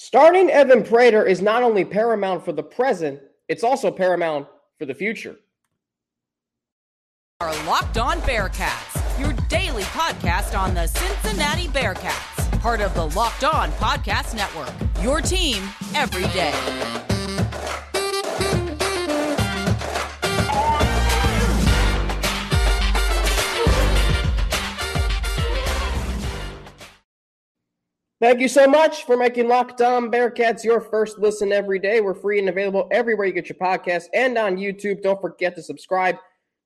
Starting Evan Prater is not only paramount for the present, it's also paramount for the future. Our Locked On Bearcats, your daily podcast on the Cincinnati Bearcats, part of the Locked On Podcast Network. Your team every day. Thank you so much for making Locked On Bearcats your first listen every day. We're free and available everywhere you get your podcast and on YouTube. Don't forget to subscribe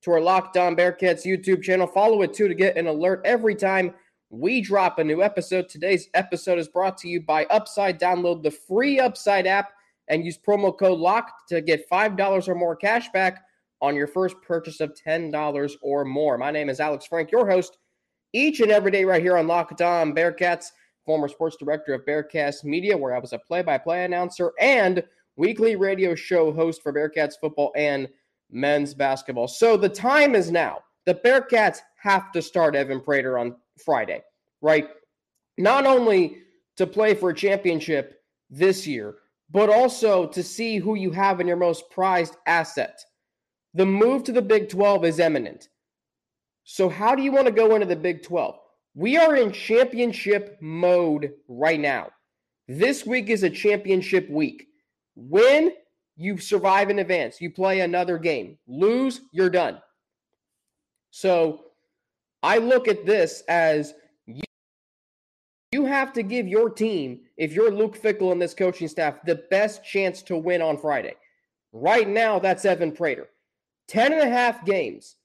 to our Locked On Bearcats YouTube channel. Follow it too to get an alert every time we drop a new episode. Today's episode is brought to you by Upside. Download the free Upside app and use promo code LOCKED to get $5 or more cash back on your first purchase of $10 or more. My name is Alex Frank, your host, each and every day right here on Locked On Bearcats former sports director of Bearcast Media, where I was a play by play announcer and weekly radio show host for Bearcats football and men's basketball. So the time is now. The Bearcats have to start Evan Prater on Friday, right? Not only to play for a championship this year, but also to see who you have in your most prized asset. The move to the Big 12 is imminent. So, how do you want to go into the Big 12? We are in championship mode right now. This week is a championship week. Win, you survive in advance. You play another game. Lose, you're done. So I look at this as you, you have to give your team, if you're Luke Fickell and this coaching staff, the best chance to win on Friday. Right now, that's Evan Prater. 10 and a half games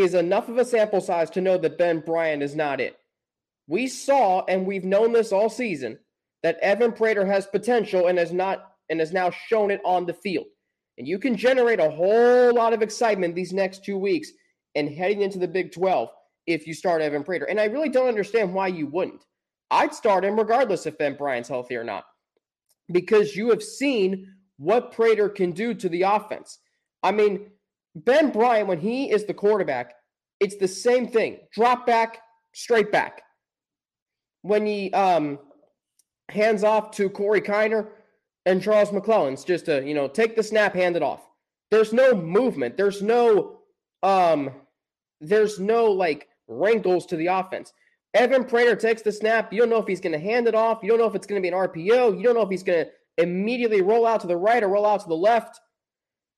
is enough of a sample size to know that Ben Bryant is not it. We saw, and we've known this all season, that Evan Prater has potential and has not and has now shown it on the field. And you can generate a whole lot of excitement these next two weeks and heading into the Big 12 if you start Evan Prater. And I really don't understand why you wouldn't. I'd start him regardless if Ben Bryant's healthy or not. Because you have seen what Prater can do to the offense. I mean, Ben Bryant, when he is the quarterback, it's the same thing. Drop back, straight back when he um, hands off to Corey Kiner and Charles McClelland's just to, you know, take the snap, hand it off. There's no movement. There's no um there's no like wrinkles to the offense. Evan Prater takes the snap. You don't know if he's going to hand it off. You don't know if it's going to be an RPO. You don't know if he's going to immediately roll out to the right or roll out to the left.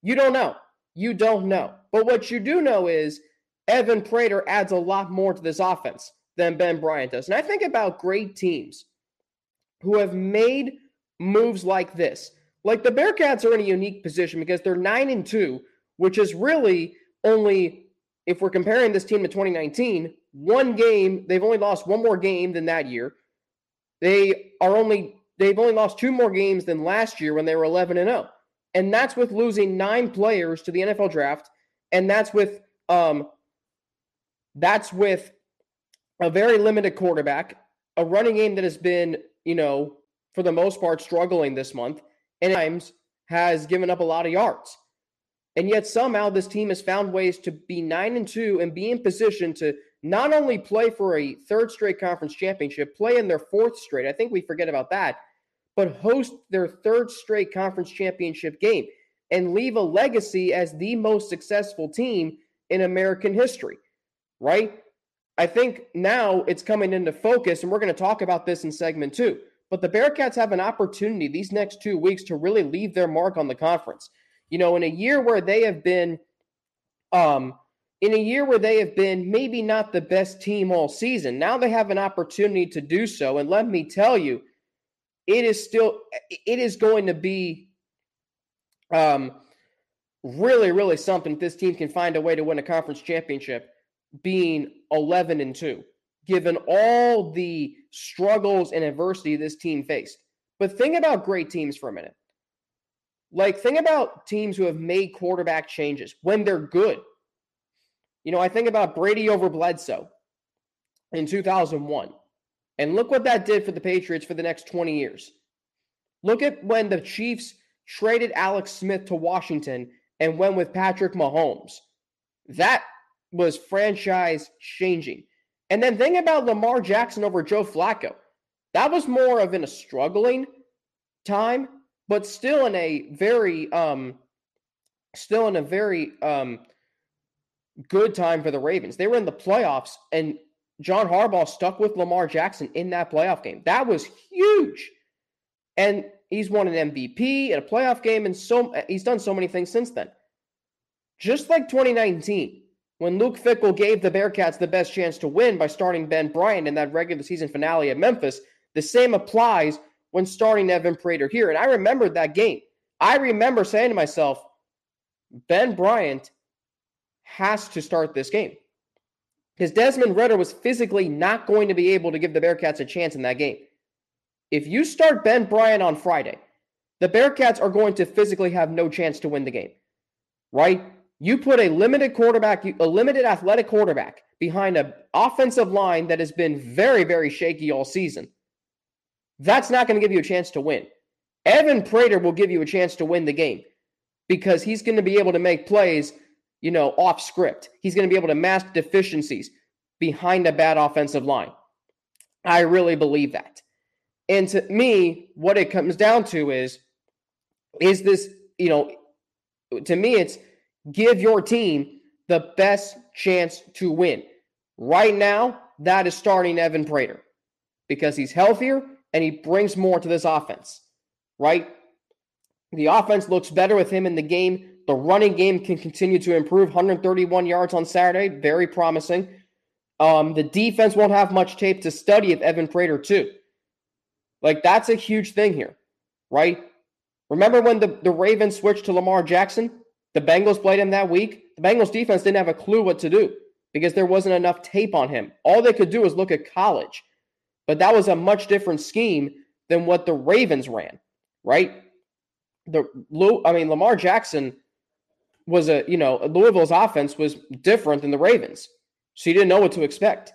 You don't know. You don't know. But what you do know is Evan Prater adds a lot more to this offense than Ben Bryant does. And I think about great teams who have made moves like this. Like the Bearcats are in a unique position because they're 9 and 2, which is really only if we're comparing this team to 2019, one game, they've only lost one more game than that year. They are only they've only lost two more games than last year when they were 11 and 0. And that's with losing nine players to the NFL draft and that's with um that's with a very limited quarterback, a running game that has been, you know, for the most part struggling this month, and times has given up a lot of yards. And yet somehow this team has found ways to be 9 and 2 and be in position to not only play for a third straight conference championship, play in their fourth straight. I think we forget about that, but host their third straight conference championship game and leave a legacy as the most successful team in American history. Right? I think now it's coming into focus, and we're going to talk about this in segment two. But the Bearcats have an opportunity these next two weeks to really leave their mark on the conference. You know, in a year where they have been, um, in a year where they have been maybe not the best team all season, now they have an opportunity to do so. And let me tell you, it is still, it is going to be, um, really, really something. If this team can find a way to win a conference championship being 11 and 2, given all the struggles and adversity this team faced. But think about great teams for a minute. Like, think about teams who have made quarterback changes when they're good. You know, I think about Brady over Bledsoe in 2001. And look what that did for the Patriots for the next 20 years. Look at when the Chiefs traded Alex Smith to Washington and went with Patrick Mahomes. That was franchise changing. And then think about Lamar Jackson over Joe Flacco. That was more of in a struggling time, but still in a very um still in a very um good time for the Ravens. They were in the playoffs and John Harbaugh stuck with Lamar Jackson in that playoff game. That was huge. And he's won an MVP and a playoff game and so he's done so many things since then. Just like 2019, when Luke Fickell gave the Bearcats the best chance to win by starting Ben Bryant in that regular season finale at Memphis, the same applies when starting Evan Prater here. And I remembered that game. I remember saying to myself, Ben Bryant has to start this game. Because Desmond Ridder was physically not going to be able to give the Bearcats a chance in that game. If you start Ben Bryant on Friday, the Bearcats are going to physically have no chance to win the game, right? You put a limited quarterback, a limited athletic quarterback behind an offensive line that has been very, very shaky all season. That's not going to give you a chance to win. Evan Prater will give you a chance to win the game because he's going to be able to make plays, you know, off script. He's going to be able to mask deficiencies behind a bad offensive line. I really believe that. And to me, what it comes down to is is this, you know, to me it's give your team the best chance to win. Right now, that is starting Evan Prater because he's healthier and he brings more to this offense, right? The offense looks better with him in the game. The running game can continue to improve. 131 yards on Saturday, very promising. Um, the defense won't have much tape to study of Evan Prater, too. Like, that's a huge thing here, right? Remember when the, the Ravens switched to Lamar Jackson? The Bengals played him that week. The Bengals defense didn't have a clue what to do because there wasn't enough tape on him. All they could do was look at college. But that was a much different scheme than what the Ravens ran, right? The I mean Lamar Jackson was a, you know, Louisville's offense was different than the Ravens. So you didn't know what to expect.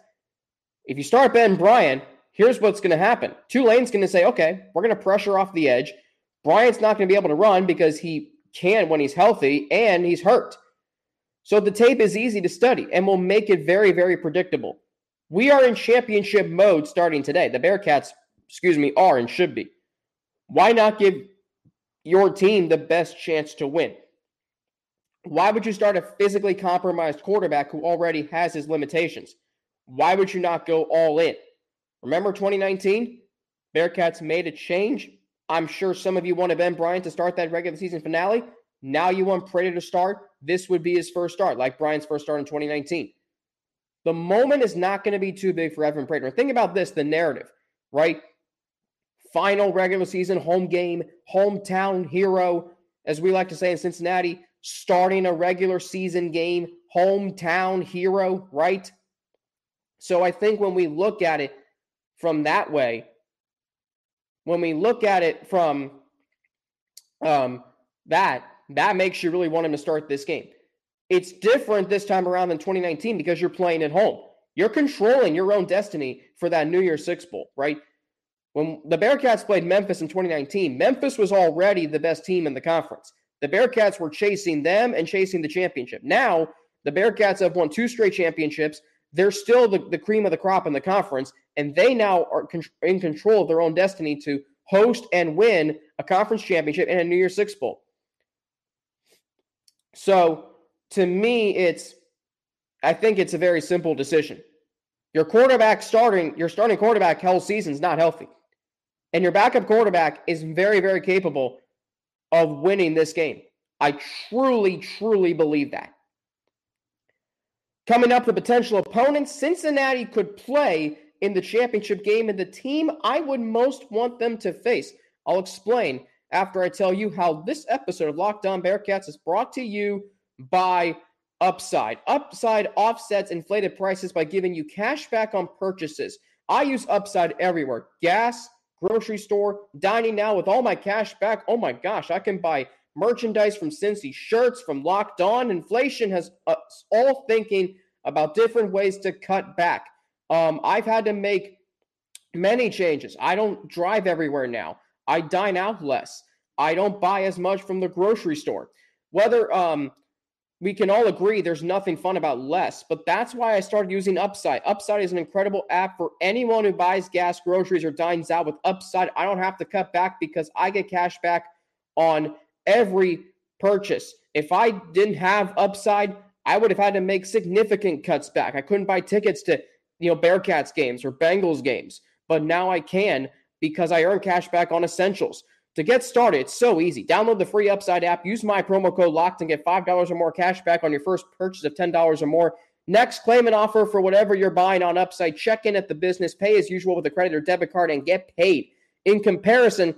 If you start Ben Bryant, here's what's going to happen. Tulane's going to say, okay, we're going to pressure off the edge. Bryant's not going to be able to run because he can when he's healthy and he's hurt. So the tape is easy to study and will make it very, very predictable. We are in championship mode starting today. The Bearcats, excuse me, are and should be. Why not give your team the best chance to win? Why would you start a physically compromised quarterback who already has his limitations? Why would you not go all in? Remember 2019? Bearcats made a change. I'm sure some of you wanted Ben Bryant to start that regular season finale. Now you want Prater to start. This would be his first start, like Bryant's first start in 2019. The moment is not going to be too big for Evan Prater. Think about this the narrative, right? Final regular season home game, hometown hero, as we like to say in Cincinnati, starting a regular season game, hometown hero, right? So I think when we look at it from that way, when we look at it from um, that, that makes you really want him to start this game. It's different this time around than 2019 because you're playing at home. You're controlling your own destiny for that New Year's Six Bowl, right? When the Bearcats played Memphis in 2019, Memphis was already the best team in the conference. The Bearcats were chasing them and chasing the championship. Now, the Bearcats have won two straight championships. They're still the, the cream of the crop in the conference, and they now are con- in control of their own destiny to host and win a conference championship and a New Year's Six Bowl. So, to me, it's I think it's a very simple decision. Your quarterback starting, your starting quarterback whole season's not healthy. And your backup quarterback is very, very capable of winning this game. I truly, truly believe that. Coming up, the potential opponents, Cincinnati could play in the championship game and the team I would most want them to face. I'll explain after I tell you how this episode of Locked On Bearcats is brought to you by Upside. Upside offsets inflated prices by giving you cash back on purchases. I use Upside everywhere gas, grocery store, dining now with all my cash back. Oh my gosh, I can buy merchandise from Cincy, shirts from Locked On. Inflation has us all thinking about different ways to cut back. Um, I've had to make many changes. I don't drive everywhere now. I dine out less. I don't buy as much from the grocery store. Whether um, we can all agree there's nothing fun about less, but that's why I started using Upside. Upside is an incredible app for anyone who buys gas, groceries, or dines out with Upside. I don't have to cut back because I get cash back on every purchase. If I didn't have Upside, I would have had to make significant cuts back. I couldn't buy tickets to, you know, Bearcats games or Bengals games, but now I can because I earn cash back on essentials. To get started, it's so easy. Download the free Upside app, use my promo code LOCKED and get $5 or more cash back on your first purchase of $10 or more. Next, claim an offer for whatever you're buying on Upside. Check in at the business, pay as usual with a credit or debit card, and get paid. In comparison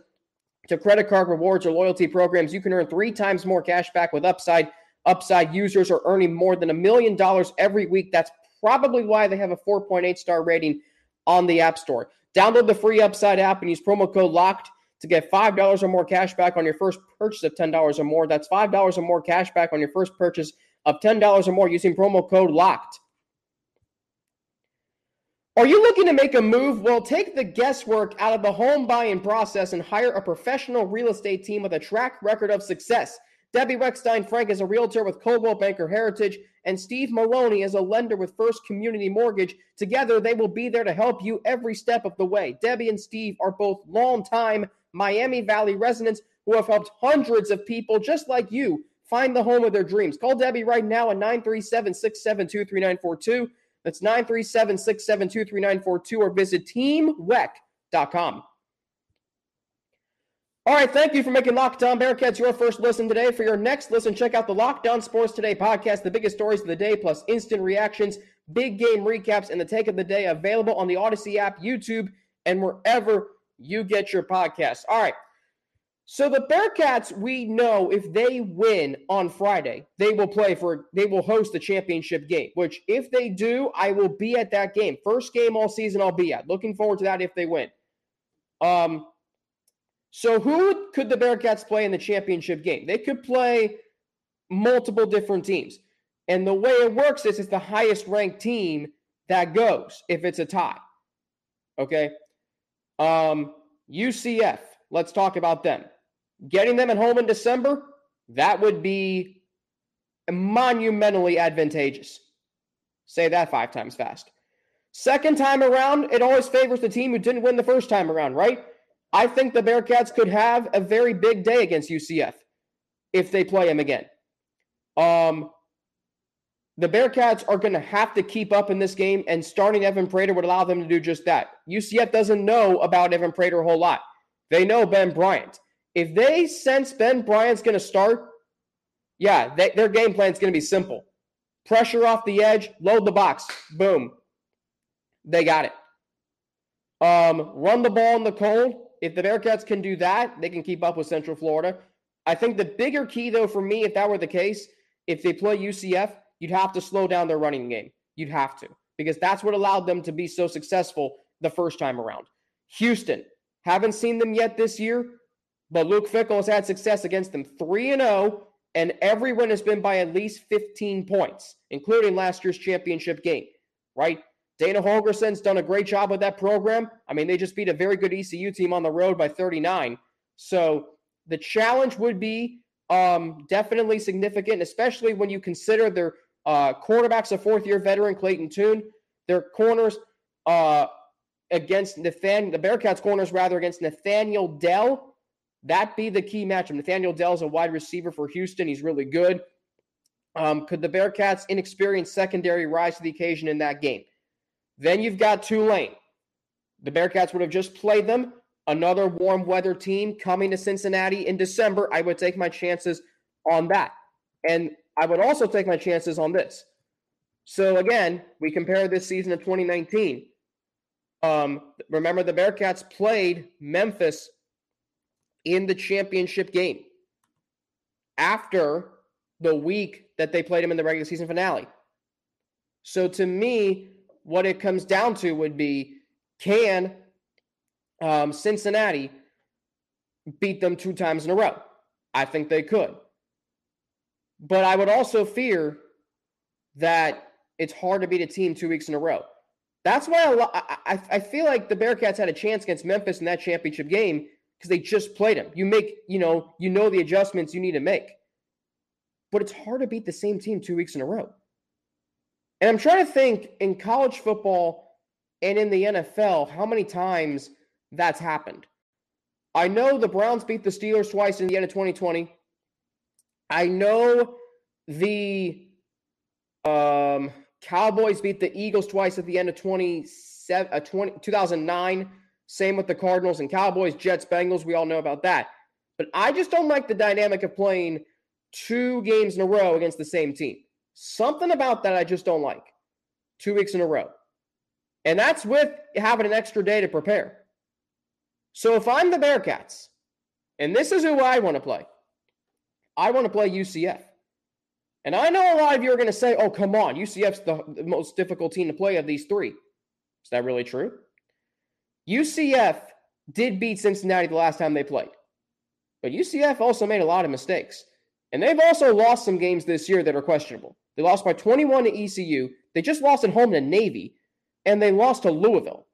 to credit card rewards or loyalty programs, you can earn three times more cash back with Upside. Upside users are earning more than a million dollars every week. That's probably why they have a 4.8 star rating on the App Store. Download the free Upside app and use promo code LOCKED to get $5 or more cash back on your first purchase of $10 or more. That's $5 or more cash back on your first purchase of $10 or more using promo code LOCKED. Are you looking to make a move? Well, take the guesswork out of the home buying process and hire a professional real estate team with a track record of success. Debbie Reckstein Frank is a realtor with Coldwell Banker Heritage, and Steve Maloney is a lender with First Community Mortgage. Together, they will be there to help you every step of the way. Debbie and Steve are both longtime Miami Valley residents who have helped hundreds of people just like you find the home of their dreams. Call Debbie right now at 937 672 3942. That's 937 672 3942 or visit teamweck.com. All right, thank you for making Locked On Bearcats your first listen today. For your next listen, check out the Locked On Sports Today podcast, the biggest stories of the day, plus instant reactions, big game recaps, and the take of the day available on the Audacy app, YouTube, and wherever you get your podcast. All right. So the Bearcats, we know if they win on Friday, they will play for they will host the championship game, which if they do, I will be at that game. First game all season I'll be at. Looking forward to that if they win. Um so who could the Bearcats play in the championship game? They could play multiple different teams. And the way it works is it's the highest ranked team that goes if it's a tie. Okay? Um, UCF, let's talk about them. Getting them at home in December, that would be monumentally advantageous. Say that five times fast. Second time around, it always favors the team who didn't win the first time around, right? I think the Bearcats could have a very big day against UCF if they play them again. Um, the Bearcats are going to have to keep up in this game, and starting Evan Prater would allow them to do just that. UCF doesn't know about Evan Prater a whole lot. They know Ben Bryant. If they sense Ben Bryant's going to start, yeah, they, their game plan is going to be simple pressure off the edge, load the box, boom. They got it. Um, run the ball in the cold. If the Bearcats can do that, they can keep up with Central Florida. I think the bigger key, though, for me, if that were the case, if they play UCF, you'd have to slow down their running game. You'd have to, because that's what allowed them to be so successful the first time around. Houston, haven't seen them yet this year, but Luke Fickell has had success against them 3 and 0, and every win has been by at least 15 points, including last year's championship game, right? Dana Holgorsen's done a great job with that program. I mean, they just beat a very good ECU team on the road by 39. So the challenge would be um, definitely significant, especially when you consider their uh, quarterbacks, a fourth year veteran, Clayton Tune. Their corners uh, against Nathan, the Bearcats corners rather against Nathaniel Dell. That be the key matchup. Nathaniel Dell is a wide receiver for Houston. He's really good. Um, could the Bearcats' inexperienced secondary rise to the occasion in that game? Then you've got Tulane. The Bearcats would have just played them. Another warm weather team coming to Cincinnati in December. I would take my chances on that. And I would also take my chances on this. So again, we compare this season to 2019. Um, remember, the Bearcats played Memphis in the championship game after the week that they played him in the regular season finale. So to me, what it comes down to would be can um, Cincinnati beat them two times in a row? I think they could. But I would also fear that it's hard to beat a team two weeks in a row. That's why I, I, I feel like the Bearcats had a chance against Memphis in that championship game because they just played them. You make, you know, you know the adjustments you need to make. but it's hard to beat the same team two weeks in a row. And I'm trying to think in college football and in the NFL how many times that's happened. I know the Browns beat the Steelers twice in the end of 2020. I know the um, Cowboys beat the Eagles twice at the end of 27, uh, 20, 2009. Same with the Cardinals and Cowboys, Jets, Bengals. We all know about that. But I just don't like the dynamic of playing two games in a row against the same team. Something about that I just don't like. Two weeks in a row. And that's with having an extra day to prepare. So if I'm the Bearcats, and this is who I want to play, I want to play UCF. And I know a lot of you are going to say, oh, come on, UCF's the, the most difficult team to play of these three. Is that really true? UCF did beat Cincinnati the last time they played. But UCF also made a lot of mistakes. And they've also lost some games this year that are questionable. They lost by 21 to ECU. They just lost at home to Navy. And they lost to Louisville.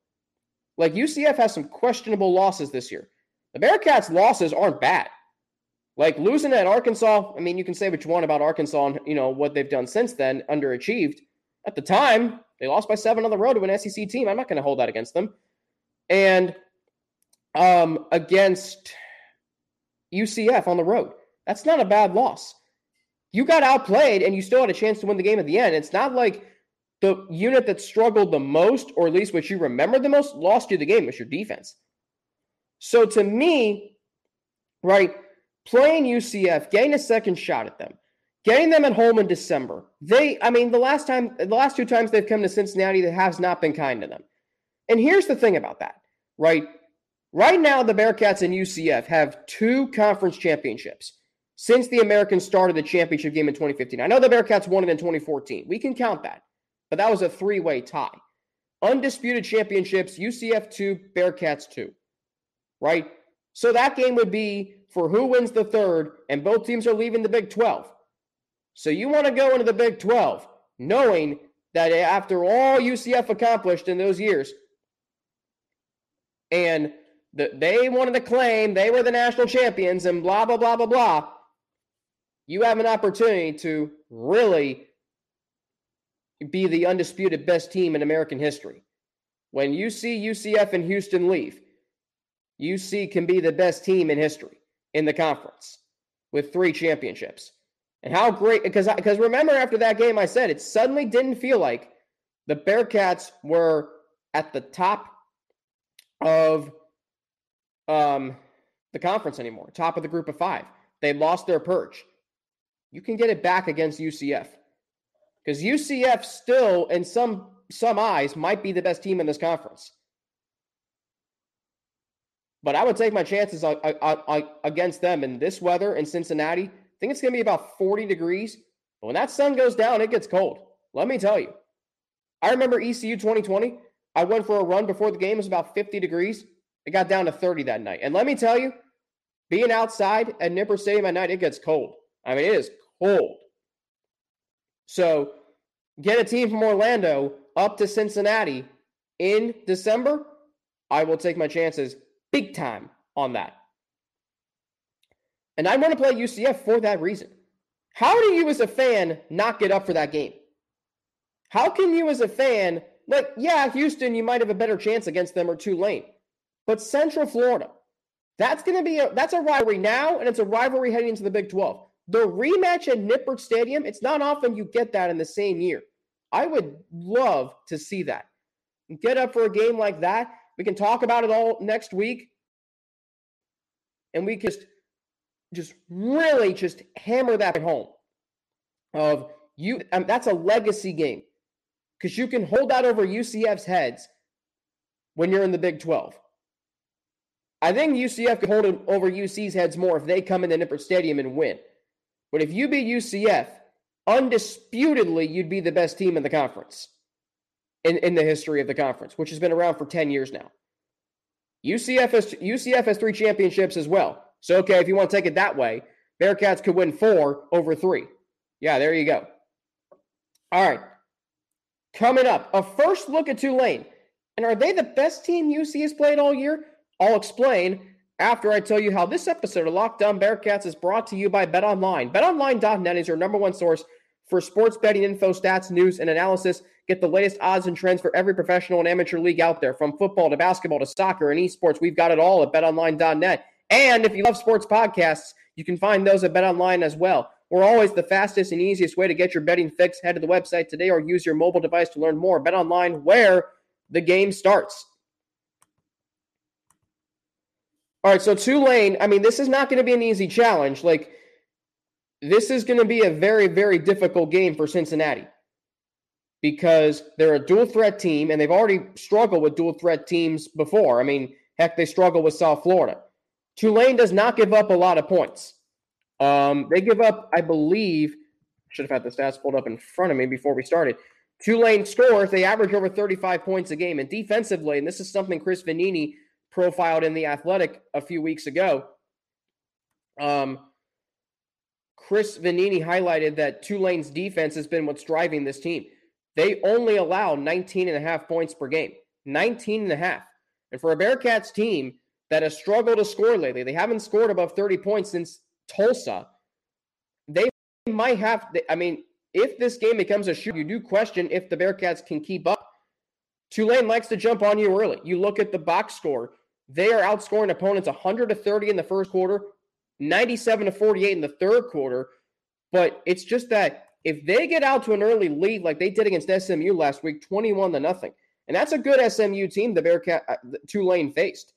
Like UCF has some questionable losses this year. The Bearcats' losses aren't bad. Like losing at Arkansas, I mean, you can say what you want about Arkansas and you know what they've done since then, underachieved. At the time, they lost by seven on the road to an SEC team. I'm not going to hold that against them. And um, against UCF on the road, that's not a bad loss. You got outplayed and you still had a chance to win the game at the end. It's not like the unit that struggled the most, or at least what you remember the most, lost you the game. was your defense. So to me, right, playing UCF, getting a second shot at them, getting them at home in December. They, I mean, the last time, the last two times they've come to Cincinnati, that has not been kind to them. And here's the thing about that, right? Right now, the Bearcats and UCF have two conference championships since the Americans started the championship game in 2015. I know the Bearcats won it in 2014. We can count that, but that was a three way tie. Undisputed championships, UCF 2, Bearcats 2, right? So that game would be for who wins the third, and both teams are leaving the Big 12. So you want to go into the Big 12 knowing that after all UCF accomplished in those years, and the, they wanted to claim they were the national champions and blah, blah, blah, blah, blah, you have an opportunity to really be the undisputed best team in American history. When you see UCF and Houston leave, UC can be the best team in history in the conference with three championships. And how great because because remember after that game I said it suddenly didn't feel like the Bearcats were at the top of um the conference anymore, top of the group of 5. They lost their perch. You can get it back against UCF. Cuz UCF still in some some eyes might be the best team in this conference. But I would take my chances uh, uh, uh, against them in this weather in Cincinnati. I think it's going to be about 40 degrees. But when that sun goes down, it gets cold. Let me tell you. I remember ECU 2020. I went for a run before the game. It was about 50 degrees. It got down to 30 that night. And let me tell you, being outside at Nippert Stadium at night, it gets cold. I mean, it is cold. So get a team from Orlando up to Cincinnati in December. I will take my chances big time on that. And I want to play UCF for that reason. How do you, as a fan, not get up for that game? How can you, as a fan, like, yeah, Houston, you might have a better chance against them or Tulane, but Central Florida, that's going to be a that's a rivalry now, and it's a rivalry heading into the Big 12. The rematch at Nippert Stadium, it's not often you get that in the same year. I would love to see that. Get up for a game like that. We can talk about it all next week. And we just just really just hammer that at home of you um, that's a legacy game because you can hold that over UCF's heads when you're in the Big 12. I think UCF can hold it over UC's heads more if they come into Nippert Stadium and win. But if you beat UCF, undisputedly, you'd be the best team in the conference in, in the history of the conference, which has been around for 10 years now. UCF has, UCF has three championships as well. So, okay, if you want to take it that way, Bearcats could win four over three. Yeah, there you go. All right. Coming up, a first look at Tulane. And are they the best team UC has played all year? I'll explain after I tell you how this episode of Locked On Bearcats is brought to you by BetOnline. BetOnline.net is your number one source for sports betting info, stats, news, and analysis. Get the latest odds and trends for every professional and amateur league out there, from football to basketball to soccer and esports. We've got it all at BetOnline.net. And if you love sports podcasts, you can find those at BetOnline as well. We're always the fastest and easiest way to get your betting fix. Head to the website today or use your mobile device to learn more. BetOnline, where the game starts. All right, so Tulane, I mean, this is not going to be an easy challenge. Like, this is going to be a very, very difficult game for Cincinnati because they're a dual threat team and they've already struggled with dual threat teams before. I mean, heck, they struggle with South Florida. Tulane does not give up a lot of points. Um, they give up, I believe, should have had the stats pulled up in front of me before we started. Tulane scores, they average over 35 points a game. And defensively, and this is something Chris Vannini profiled in The Athletic a few weeks ago. Um, Chris Vannini highlighted that Tulane's defense has been what's driving this team. They only allow 19 and a half points per game. 19 and a half. And for a Bearcats team that has struggled to score lately, they haven't scored above 30 points since Tulsa. They might have, I mean, if this game becomes a shoot, you do question if the Bearcats can keep up. Tulane likes to jump on you early. You look at the box score. They are outscoring opponents 100 to 30 in the first quarter, 97 to 48 in the third quarter. But it's just that if they get out to an early lead like they did against SMU last week, 21 to nothing, and that's a good SMU team the Bearcat uh, Tulane faced.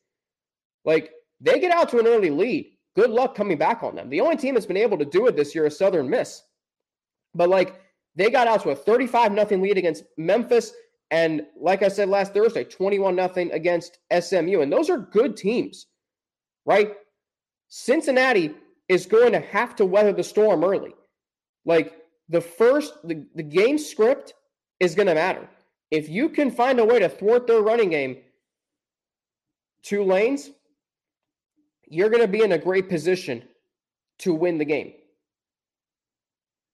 Like they get out to an early lead, good luck coming back on them. The only team that's been able to do it this year is Southern Miss. But like they got out to a 35 nothing lead against Memphis and like I said last Thursday, 21 nothing against SMU. And those are good teams, right? Cincinnati is going to have to weather the storm early. Like the first, the, the game script is going to matter. If you can find a way to thwart their running game, Tulane's, you're going to be in a great position to win the game.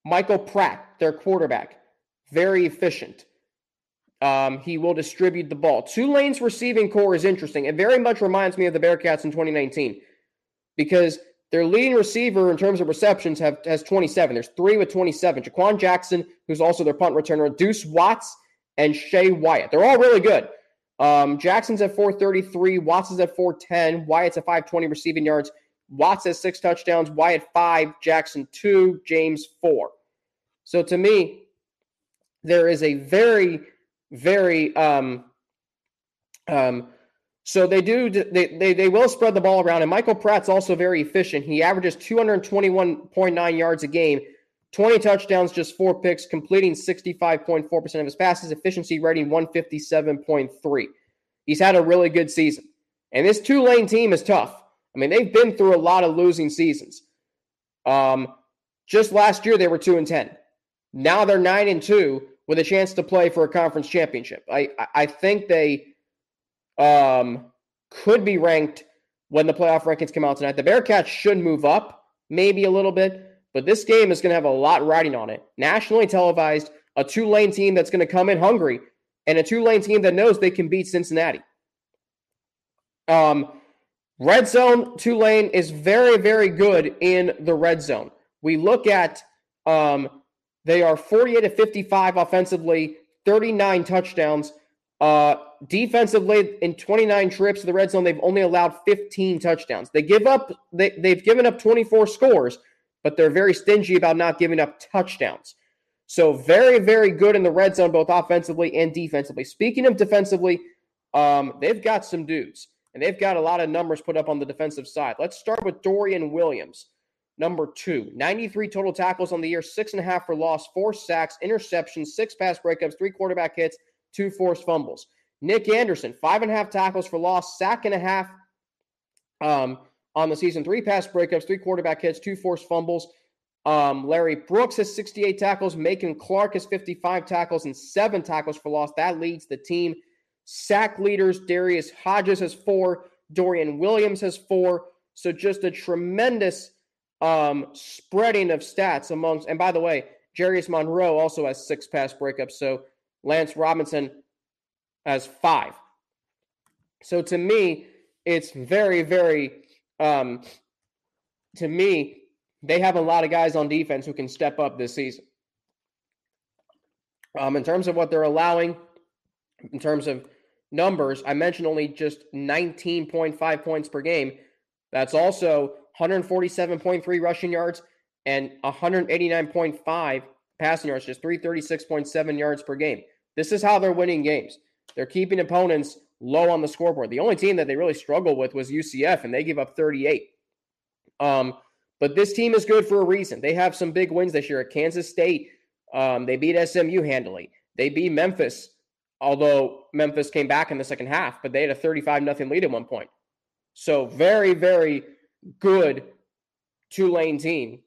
Michael Pratt, their quarterback, very efficient. Um, he will distribute the ball. Tulane's receiving core is interesting. It very much reminds me of the Bearcats in 2019 because their leading receiver in terms of receptions have, has 27. There's three with 27. Jaquan Jackson, who's also their punt returner, Deuce Watts, and Shae Wyatt. They're all really good. Um, Jackson's at 433, Watts is at 410, Wyatt's at 520 receiving yards. Watts has six touchdowns, Wyatt five, Jackson two, James four. So to me, there is a very very um, um, so they do they, they they will spread the ball around and Michael Pratt's also very efficient. He averages 221.9 yards a game, 20 touchdowns, just four picks, completing 65.4% of his passes, efficiency rating 157.3. He's had a really good season. And this Tulane team is tough. I mean, they've been through a lot of losing seasons. Um, just last year they were 2 and 10. Now they're 9 and 2 with a chance to play for a conference championship. I I think they um, could be ranked when the playoff rankings come out tonight. The Bearcats should move up maybe a little bit, but this game is going to have a lot riding on it. Nationally televised, a Tulane team that's going to come in hungry, and a Tulane team that knows they can beat Cincinnati. Um, red zone Tulane is very very good in the red zone. We look at um, they are 48 to 55 offensively, 39 touchdowns. Uh, defensively, in 29 trips to the red zone, they've only allowed 15 touchdowns. They give up, they, they've given up 24 scores, but they're very stingy about not giving up touchdowns. So very, very good in the red zone, both offensively and defensively. Speaking of defensively, um, they've got some dudes, and they've got a lot of numbers put up on the defensive side. Let's start with Dorian Williams number two. 93 total tackles on the year, six and a half for loss, four sacks, interceptions, six pass breakups, three quarterback hits, two forced fumbles. Nick Anderson, five and a half tackles for loss, sack and a half um, on the season, three pass breakups, three quarterback hits, two forced fumbles. Um, Larry Brooks has 68 tackles. Macon Clark has 55 tackles and seven tackles for loss. That leads the team. Sack leaders Darius Hodges has four. Dorian Williams has four. So just a tremendous um, spreading of stats amongst, and by the way, Jarius Monroe also has six pass breakups. So Lance Robinson has five. So to me, it's very, very um, to me, they have a lot of guys on defense who can step up this season. Um, in terms of what they're allowing, in terms of numbers, I mentioned only just 19.5 points per game. That's also 147.3 rushing yards and 189.5 passing yards, just 336.7 yards per game. This is how they're winning games. They're keeping opponents low on the scoreboard. The only team that they really struggled with was UCF, and they give up 38. Um, but this team is good for a reason. They have some big wins this year at Kansas State. Um, they beat SMU handily. They beat Memphis, although Memphis came back in the second half, but they had a 35 nothing lead at one point. So very, very good Tulane team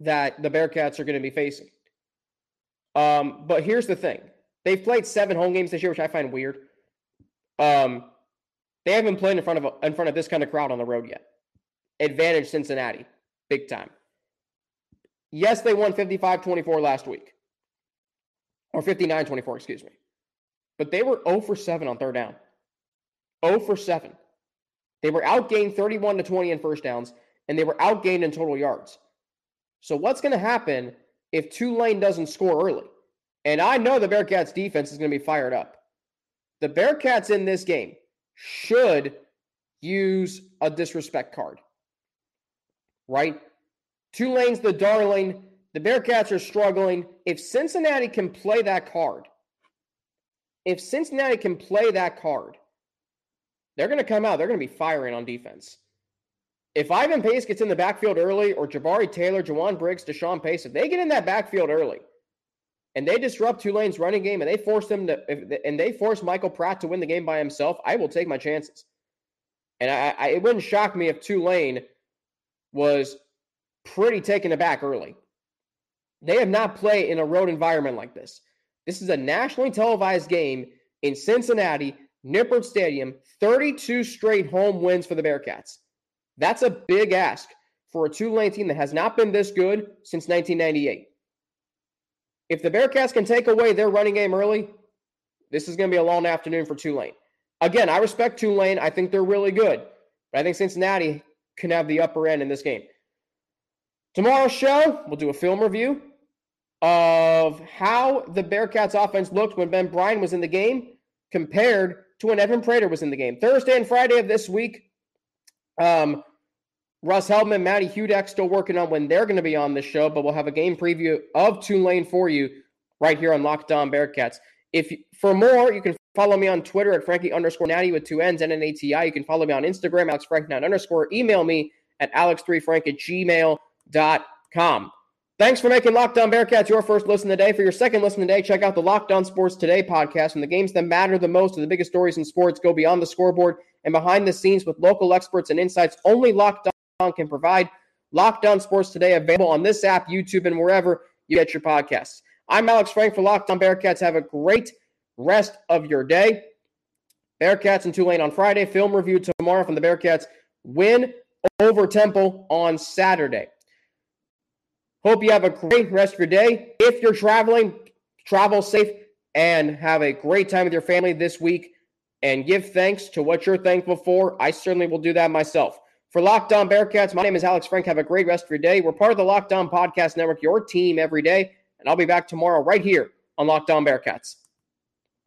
that the Bearcats are going to be facing. Um, but here's the thing: they've played seven home games this year, which I find weird. Um, they haven't played in front of in front of this kind of crowd on the road yet. Advantage Cincinnati, big time. Yes, they won 55-24 last week. Or 59-24, excuse me. But they were 0 for 7 on third down. 0 for 7. They were outgained 31 to 20 in first downs, and they were outgained in total yards. So what's going to happen if Tulane doesn't score early? And I know the Bearcats defense is going to be fired up. The Bearcats in this game should use a disrespect card. Right? Tulane's the darling. The Bearcats are struggling. If Cincinnati can play that card, if Cincinnati can play that card, they're going to come out. They're going to be firing on defense. If Ivan Pace gets in the backfield early, or Jabari Taylor, Jowon Briggs, Deshawn Pace, if they get in that backfield early and they disrupt Tulane's running game and they force them to, if, and they force Michael Pratt to win the game by himself, I will take my chances. And I, I, it wouldn't shock me if Tulane was pretty taken aback early. They have not played in a road environment like this. This is a nationally televised game in Cincinnati, Nippert Stadium, 32 straight home wins for the Bearcats. That's a big ask for a Tulane team that has not been this good since 1998. If the Bearcats can take away their running game early, this is going to be a long afternoon for Tulane. Again, I respect Tulane. I think they're really good. But I think Cincinnati can have the upper end in this game. Tomorrow's show, we'll do a film review of how the Bearcats offense looked when Ben Bryant was in the game compared to when Evan Prater was in the game. Thursday and Friday of this week, um, Russ Heltman, Matty Hudak still working on when they're going to be on the show, but we'll have a game preview of Tulane for you right here on Locked On Bearcats. If you, for more, you can follow me on Twitter at Frankie underscore Natty with two N's and an ATI. You can follow me on Instagram, Alex Frank underscore. Email me at alex3frank at gmail.com. Thanks for making Locked On Bearcats your first listen today. For your second listen today, check out the Locked On Sports Today podcast. When the games that matter the most and the biggest stories in sports go beyond the scoreboard and behind the scenes with local experts and insights only Locked On can provide. Locked On Sports Today available on this app, YouTube, and wherever you get your podcasts. I'm Alex Frank for Locked On Bearcats. Have a great rest of your day. Bearcats and Tulane on Friday. Film review tomorrow from the Bearcats. Win over Temple on Saturday. Hope you have a great rest of your day. If you're traveling, travel safe and have a great time with your family this week and give thanks to what you're thankful for. I certainly will do that myself. For Locked On Bearcats, my name is Alex Frank. Have a great rest of your day. We're part of the Locked On Podcast Network, your team every day. And I'll be back tomorrow right here on Locked On Bearcats.